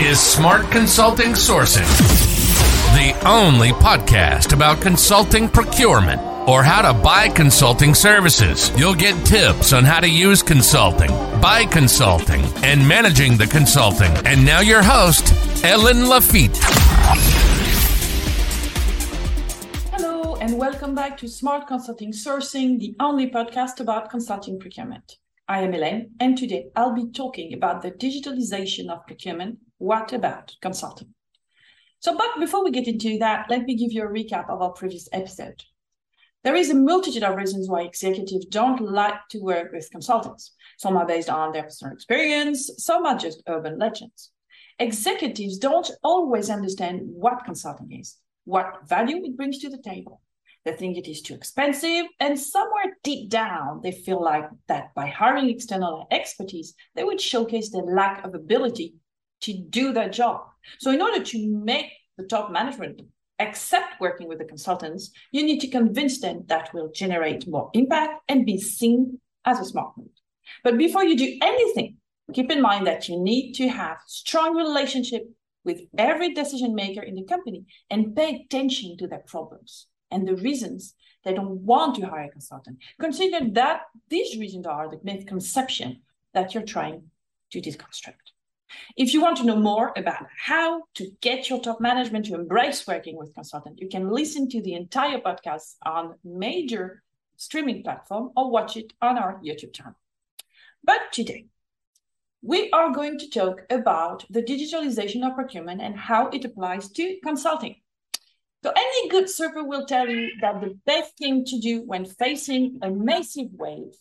is Smart Consulting Sourcing, the only podcast about consulting procurement or how to buy consulting services. You'll get tips on how to use consulting, buy consulting, and managing the consulting. And now your host, Ellen Lafitte. Hello, and welcome back to Smart Consulting Sourcing, the only podcast about consulting procurement. I am Elaine, and today I'll be talking about the digitalization of procurement. What about consulting? So, but before we get into that, let me give you a recap of our previous episode. There is a multitude of reasons why executives don't like to work with consultants. Some are based on their personal experience, some are just urban legends. Executives don't always understand what consulting is, what value it brings to the table. They think it is too expensive, and somewhere deep down, they feel like that by hiring external expertise, they would showcase their lack of ability to do their job. So, in order to make the top management accept working with the consultants, you need to convince them that will generate more impact and be seen as a smart move. But before you do anything, keep in mind that you need to have strong relationship with every decision maker in the company and pay attention to their problems and the reasons they don't want to hire a consultant. Consider that these reasons are the misconception that you're trying to deconstruct. If you want to know more about how to get your top management to embrace working with consultant, you can listen to the entire podcast on major streaming platform or watch it on our YouTube channel. But today, we are going to talk about the digitalization of procurement and how it applies to consulting. So any good surfer will tell you that the best thing to do when facing a massive wave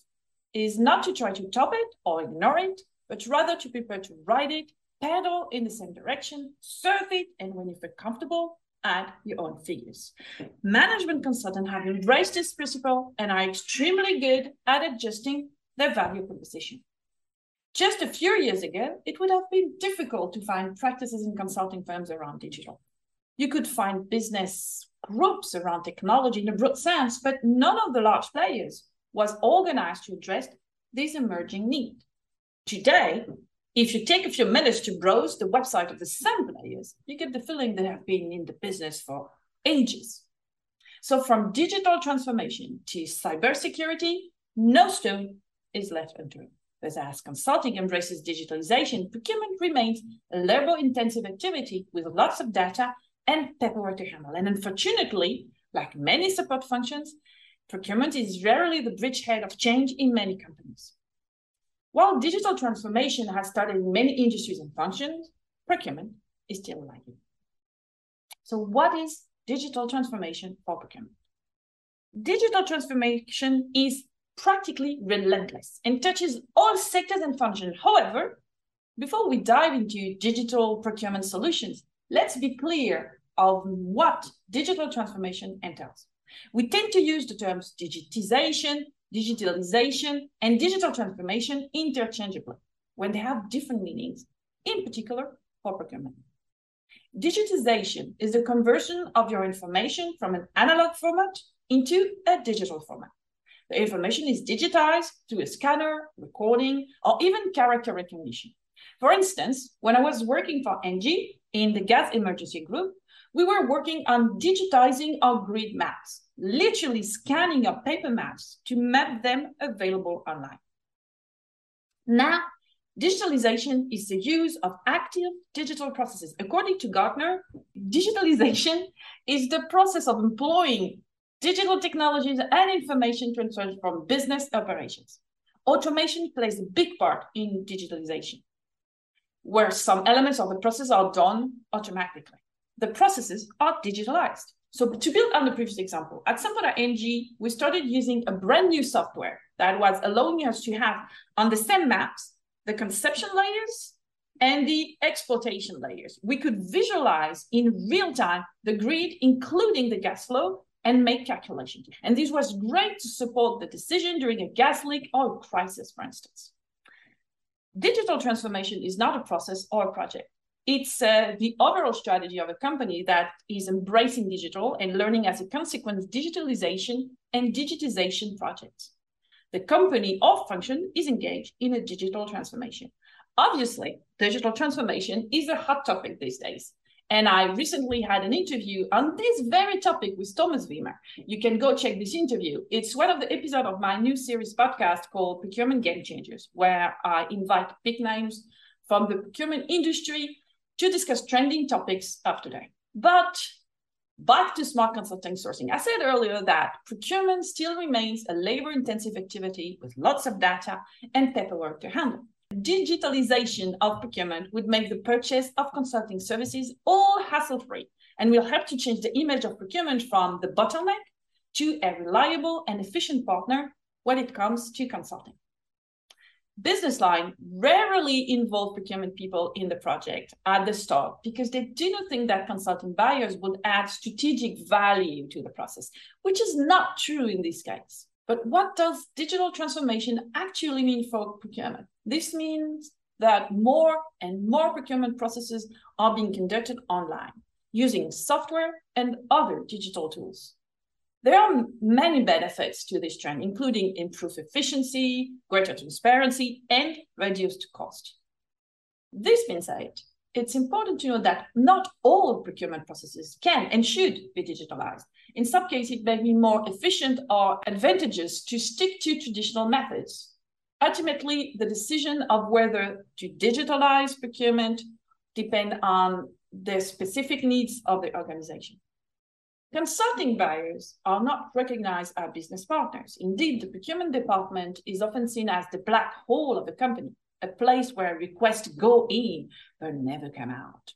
is not to try to top it or ignore it, but rather to prepare to ride it, paddle in the same direction, surf it, and when you feel comfortable, add your own figures. Management consultants have embraced this principle and are extremely good at adjusting their value proposition. Just a few years ago, it would have been difficult to find practices in consulting firms around digital. You could find business groups around technology in a broad sense, but none of the large players was organized to address this emerging need. Today, if you take a few minutes to browse the website of the same players, you get the feeling they have been in the business for ages. So, from digital transformation to cybersecurity, no stone is left unturned. But as consulting embraces digitalization, procurement remains a labor intensive activity with lots of data and paperwork to handle. And unfortunately, like many support functions, procurement is rarely the bridgehead of change in many companies. While digital transformation has started in many industries and functions, procurement is still lagging. So, what is digital transformation for procurement? Digital transformation is practically relentless and touches all sectors and functions. However, before we dive into digital procurement solutions, let's be clear of what digital transformation entails. We tend to use the terms digitization, digitalization, and digital transformation interchangeably when they have different meanings, in particular for procurement. Digitization is the conversion of your information from an analog format into a digital format. The information is digitized through a scanner, recording, or even character recognition. For instance, when I was working for Engie in the gas emergency group, we were working on digitizing our grid maps, literally scanning our paper maps to map them available online. Now, digitalization is the use of active digital processes. According to Gartner, digitalization is the process of employing digital technologies and information transfer from business operations. Automation plays a big part in digitalization, where some elements of the process are done automatically the processes are digitalized. So to build on the previous example, at Symphony NG, we started using a brand new software that was allowing us to have on the same maps, the conception layers and the exploitation layers. We could visualize in real time the grid, including the gas flow, and make calculations. And this was great to support the decision during a gas leak or a crisis, for instance. Digital transformation is not a process or a project it's uh, the overall strategy of a company that is embracing digital and learning as a consequence digitalization and digitization projects. The company or function is engaged in a digital transformation. Obviously, digital transformation is a hot topic these days. And I recently had an interview on this very topic with Thomas Wimmer. You can go check this interview. It's one of the episodes of my new series podcast called Procurement Game Changers, where I invite big names from the procurement industry to discuss trending topics of today. But back to smart consulting sourcing. I said earlier that procurement still remains a labor intensive activity with lots of data and paperwork to handle. Digitalization of procurement would make the purchase of consulting services all hassle free and will help to change the image of procurement from the bottleneck to a reliable and efficient partner when it comes to consulting. Business line rarely involve procurement people in the project at the start because they do not think that consulting buyers would add strategic value to the process, which is not true in this case. But what does digital transformation actually mean for procurement? This means that more and more procurement processes are being conducted online using software and other digital tools. There are many benefits to this trend, including improved efficiency, greater transparency, and reduced cost. This being said, it's important to know that not all procurement processes can and should be digitalized. In some cases, it may be more efficient or advantageous to stick to traditional methods. Ultimately, the decision of whether to digitalize procurement depend on the specific needs of the organization. Consulting buyers are not recognized as business partners. Indeed, the procurement department is often seen as the black hole of a company, a place where requests go in but never come out.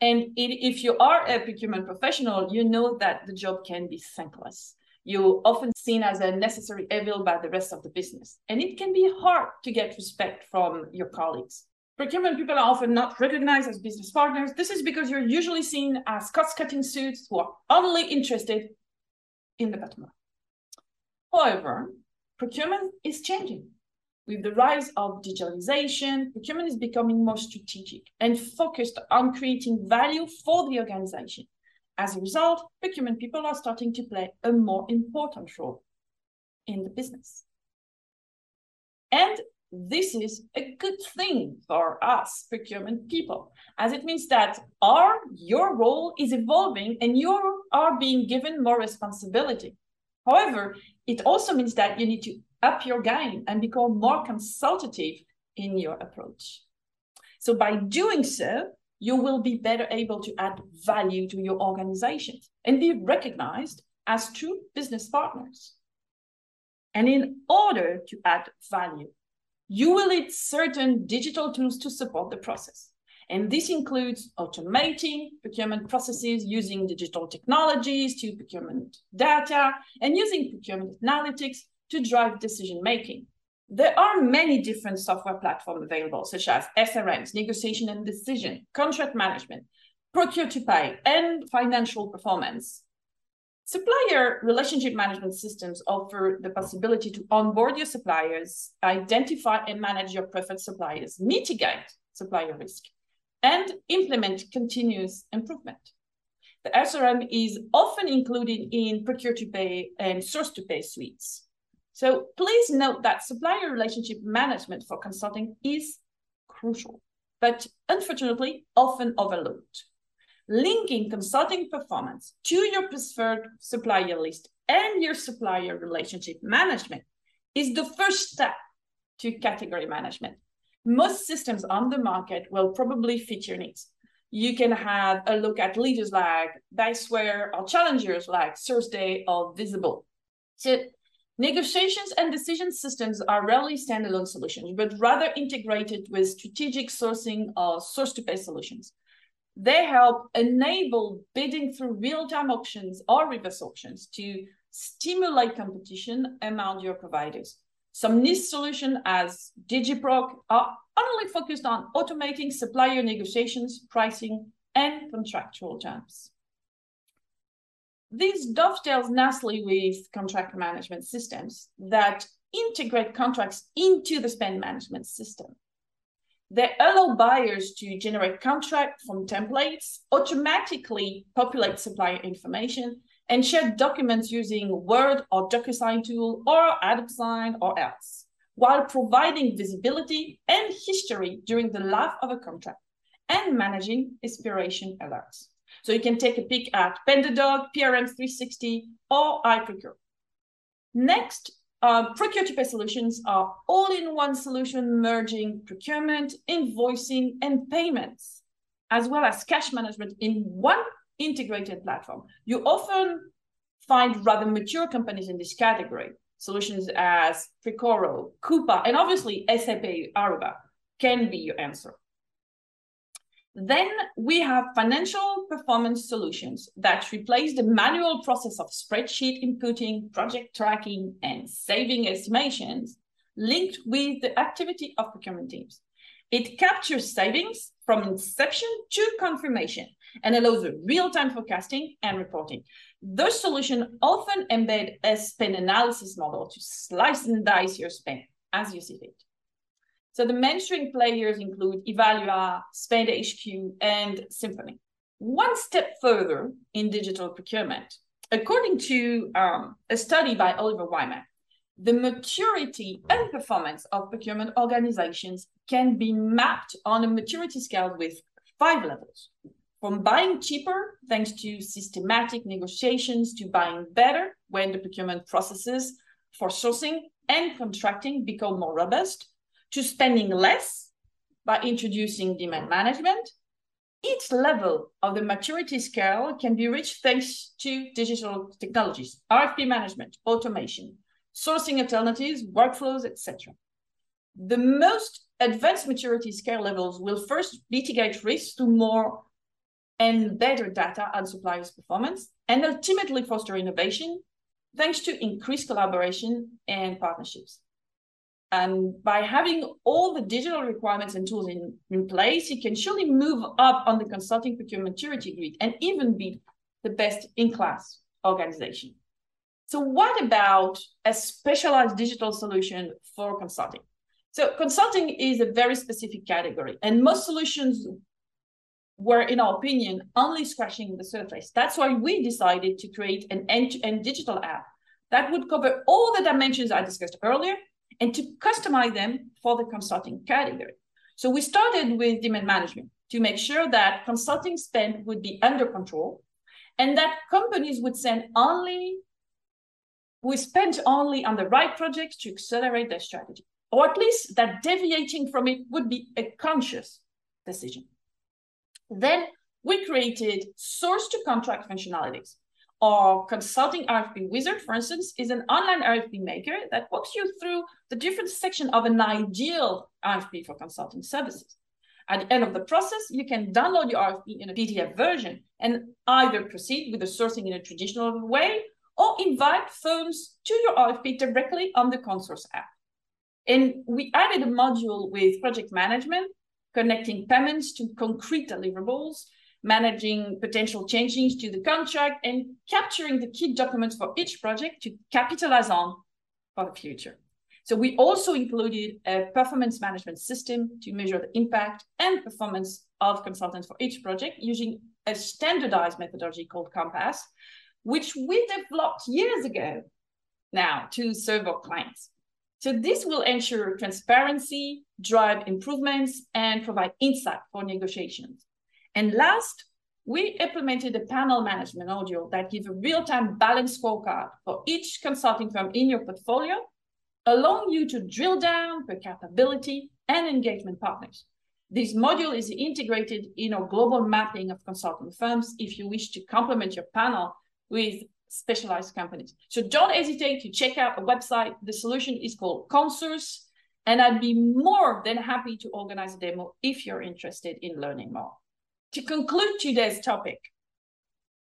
And if you are a procurement professional, you know that the job can be thankless. You're often seen as a necessary evil by the rest of the business. And it can be hard to get respect from your colleagues. Procurement people are often not recognized as business partners. This is because you're usually seen as cost-cutting suits who are only interested in the bottom line. However, procurement is changing. With the rise of digitalization, procurement is becoming more strategic and focused on creating value for the organization. As a result, procurement people are starting to play a more important role in the business. And this is a good thing for us procurement people, as it means that our your role is evolving and you are being given more responsibility. However, it also means that you need to up your game and become more consultative in your approach. So by doing so, you will be better able to add value to your organizations and be recognized as true business partners. And in order to add value, you will need certain digital tools to support the process. And this includes automating procurement processes using digital technologies to procurement data and using procurement analytics to drive decision making. There are many different software platforms available, such as SRMs, negotiation and decision, contract management, procure to pay, and financial performance. Supplier relationship management systems offer the possibility to onboard your suppliers, identify and manage your preferred suppliers, mitigate supplier risk, and implement continuous improvement. The SRM is often included in procure to pay and source to pay suites. So please note that supplier relationship management for consulting is crucial, but unfortunately often overlooked linking consulting performance to your preferred supplier list and your supplier relationship management is the first step to category management. Most systems on the market will probably fit your needs. You can have a look at leaders like Diceware or challengers like Thursday or Vizibl. So negotiations and decision systems are rarely standalone solutions, but rather integrated with strategic sourcing or source to pay solutions. They help enable bidding through real-time auctions or reverse auctions to stimulate competition among your providers. Some niche solutions as Digiproc are only focused on automating supplier negotiations, pricing, and contractual terms. This dovetails nicely with contract management systems that integrate contracts into the spend management system. They allow buyers to generate contract from templates, automatically populate supplier information, and share documents using Word or DocuSign tool or Adobe Sign or else. while providing visibility and history during the life of a contract and managing expiration alerts. So you can take a peek at PandaDoc, PRM 360, or iProcure. Next, uh, procure to pay solutions are all-in-one solution merging procurement, invoicing, and payments, as well as cash management in one integrated platform. You often find rather mature companies in this category, solutions as Precoro, Coupa, and obviously SAP Ariba can be your answer. Then we have financial performance solutions that replace the manual process of spreadsheet inputting, project tracking, and saving estimations linked with the activity of procurement teams. It captures savings from inception to confirmation and allows real-time forecasting and reporting. Those solutions often embed a spend analysis model to slice and dice your spend as you see fit. So the mainstream players include Ivalua, Spend HQ, and Symphony. One step further in digital procurement, according to um, a study by Oliver Wyman, the maturity and performance of procurement organizations can be mapped on a maturity scale with five levels. From buying cheaper, thanks to systematic negotiations, to buying better when the procurement processes for sourcing and contracting become more robust, to spending less by introducing demand management. Each level of the maturity scale can be reached thanks to digital technologies, RFP management, automation, sourcing alternatives, workflows, etc. The most advanced maturity scale levels will first mitigate risks to more and better data on suppliers' performance and ultimately foster innovation thanks to increased collaboration and partnerships. And by having all the digital requirements and tools in, in place, you can surely move up on the consulting procurement maturity grid and even be the best in class organization. So, what about a specialized digital solution for consulting? So, consulting is a very specific category, and most solutions were, in our opinion, only scratching the surface. That's why we decided to create an end to end digital app that would cover all the dimensions I discussed earlier and to customize them for the consulting category. So we started with demand management to make sure that consulting spend would be under control and that companies would send only we spent only on the right projects to accelerate their strategy, or at least that deviating from it would be a conscious decision. Then we created source to contract functionalities or consulting RFP Wizard, for instance, is an online RFP maker that walks you through the different section of an ideal RFP for consulting services. At the end of the process, you can download your RFP in a PDF version and either proceed with the sourcing in a traditional way or invite firms to your RFP directly on the Consource app. And we added a module with project management, connecting payments to concrete deliverables managing potential changes to the contract, and capturing the key documents for each project to capitalize on for the future. So we also included a performance management system to measure the impact and performance of consultants for each project using a standardized methodology called Compass, which we developed years ago now to serve our clients. So this will ensure transparency, drive improvements, and provide insight for negotiations. And last, we implemented a panel management module that gives a real-time balance scorecard for each consulting firm in your portfolio, allowing you to drill down per capability and engagement partners. This module is integrated in our global mapping of consulting firms if you wish to complement your panel with specialized companies. So don't hesitate to check out a website. The solution is called Consource, and I'd be more than happy to organize a demo if you're interested in learning more. To conclude today's topic,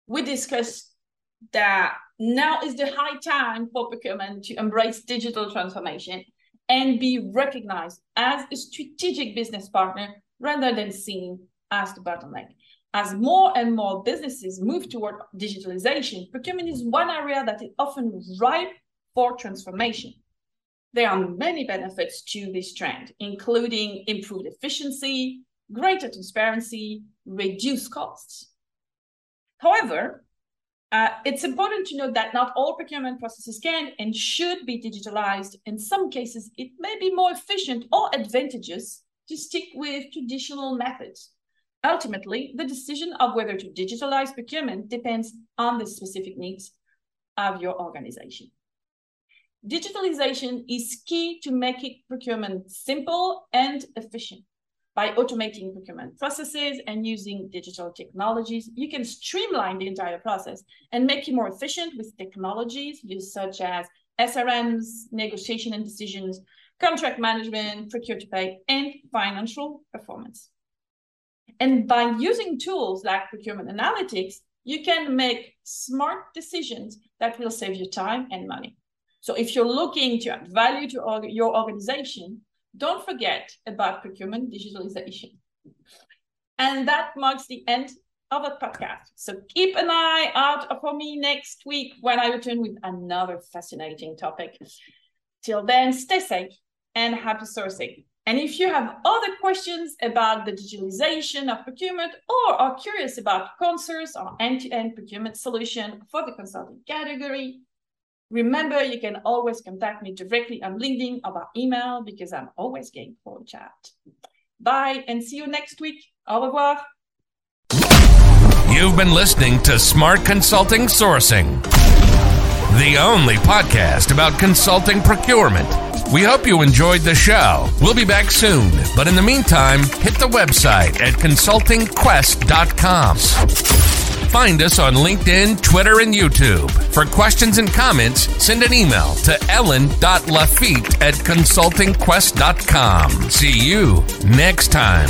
we discussed that now is the high time for procurement to embrace digital transformation and be recognized as a strategic business partner rather than seen as the bottleneck. As more and more businesses move toward digitalization, procurement is one area that is often ripe for transformation. There are many benefits to this trend, including improved efficiency, greater transparency, reduce costs. However, Uh, it's important to note that not all procurement processes can and should be digitalized. In some cases, it may be more efficient or advantageous to stick with traditional methods. Ultimately, the decision of whether to digitalize procurement depends on the specific needs of your organization. Digitalization is key to making procurement simple and efficient. By automating procurement processes and using digital technologies, you can streamline the entire process and make it more efficient with technologies used such as SRMs, negotiation and decisions, contract management, procure to pay, and financial performance. And by using tools like procurement analytics, you can make smart decisions that will save you time and money. So if you're looking to add value to your organization, don't forget about procurement digitalization. And that marks the end of the podcast. So keep an eye out for me next week when I return with another fascinating topic. Till then, stay safe and happy sourcing. And if you have other questions about the digitalization of procurement or are curious about Consource or end-to-end procurement solution for the consulting category, Remember, you can always contact me directly on LinkedIn or by email because I'm always game for a chat. Bye and see you next week. Au revoir. You've been listening to Smart Consulting Sourcing, the only podcast about consulting procurement. We hope you enjoyed the show. We'll be back soon, but in the meantime, hit the website at consultingquest.com. Find us on LinkedIn, Twitter, and YouTube. For questions and comments, send an email to ellen.lafitte at consultingquest.com. See you next time.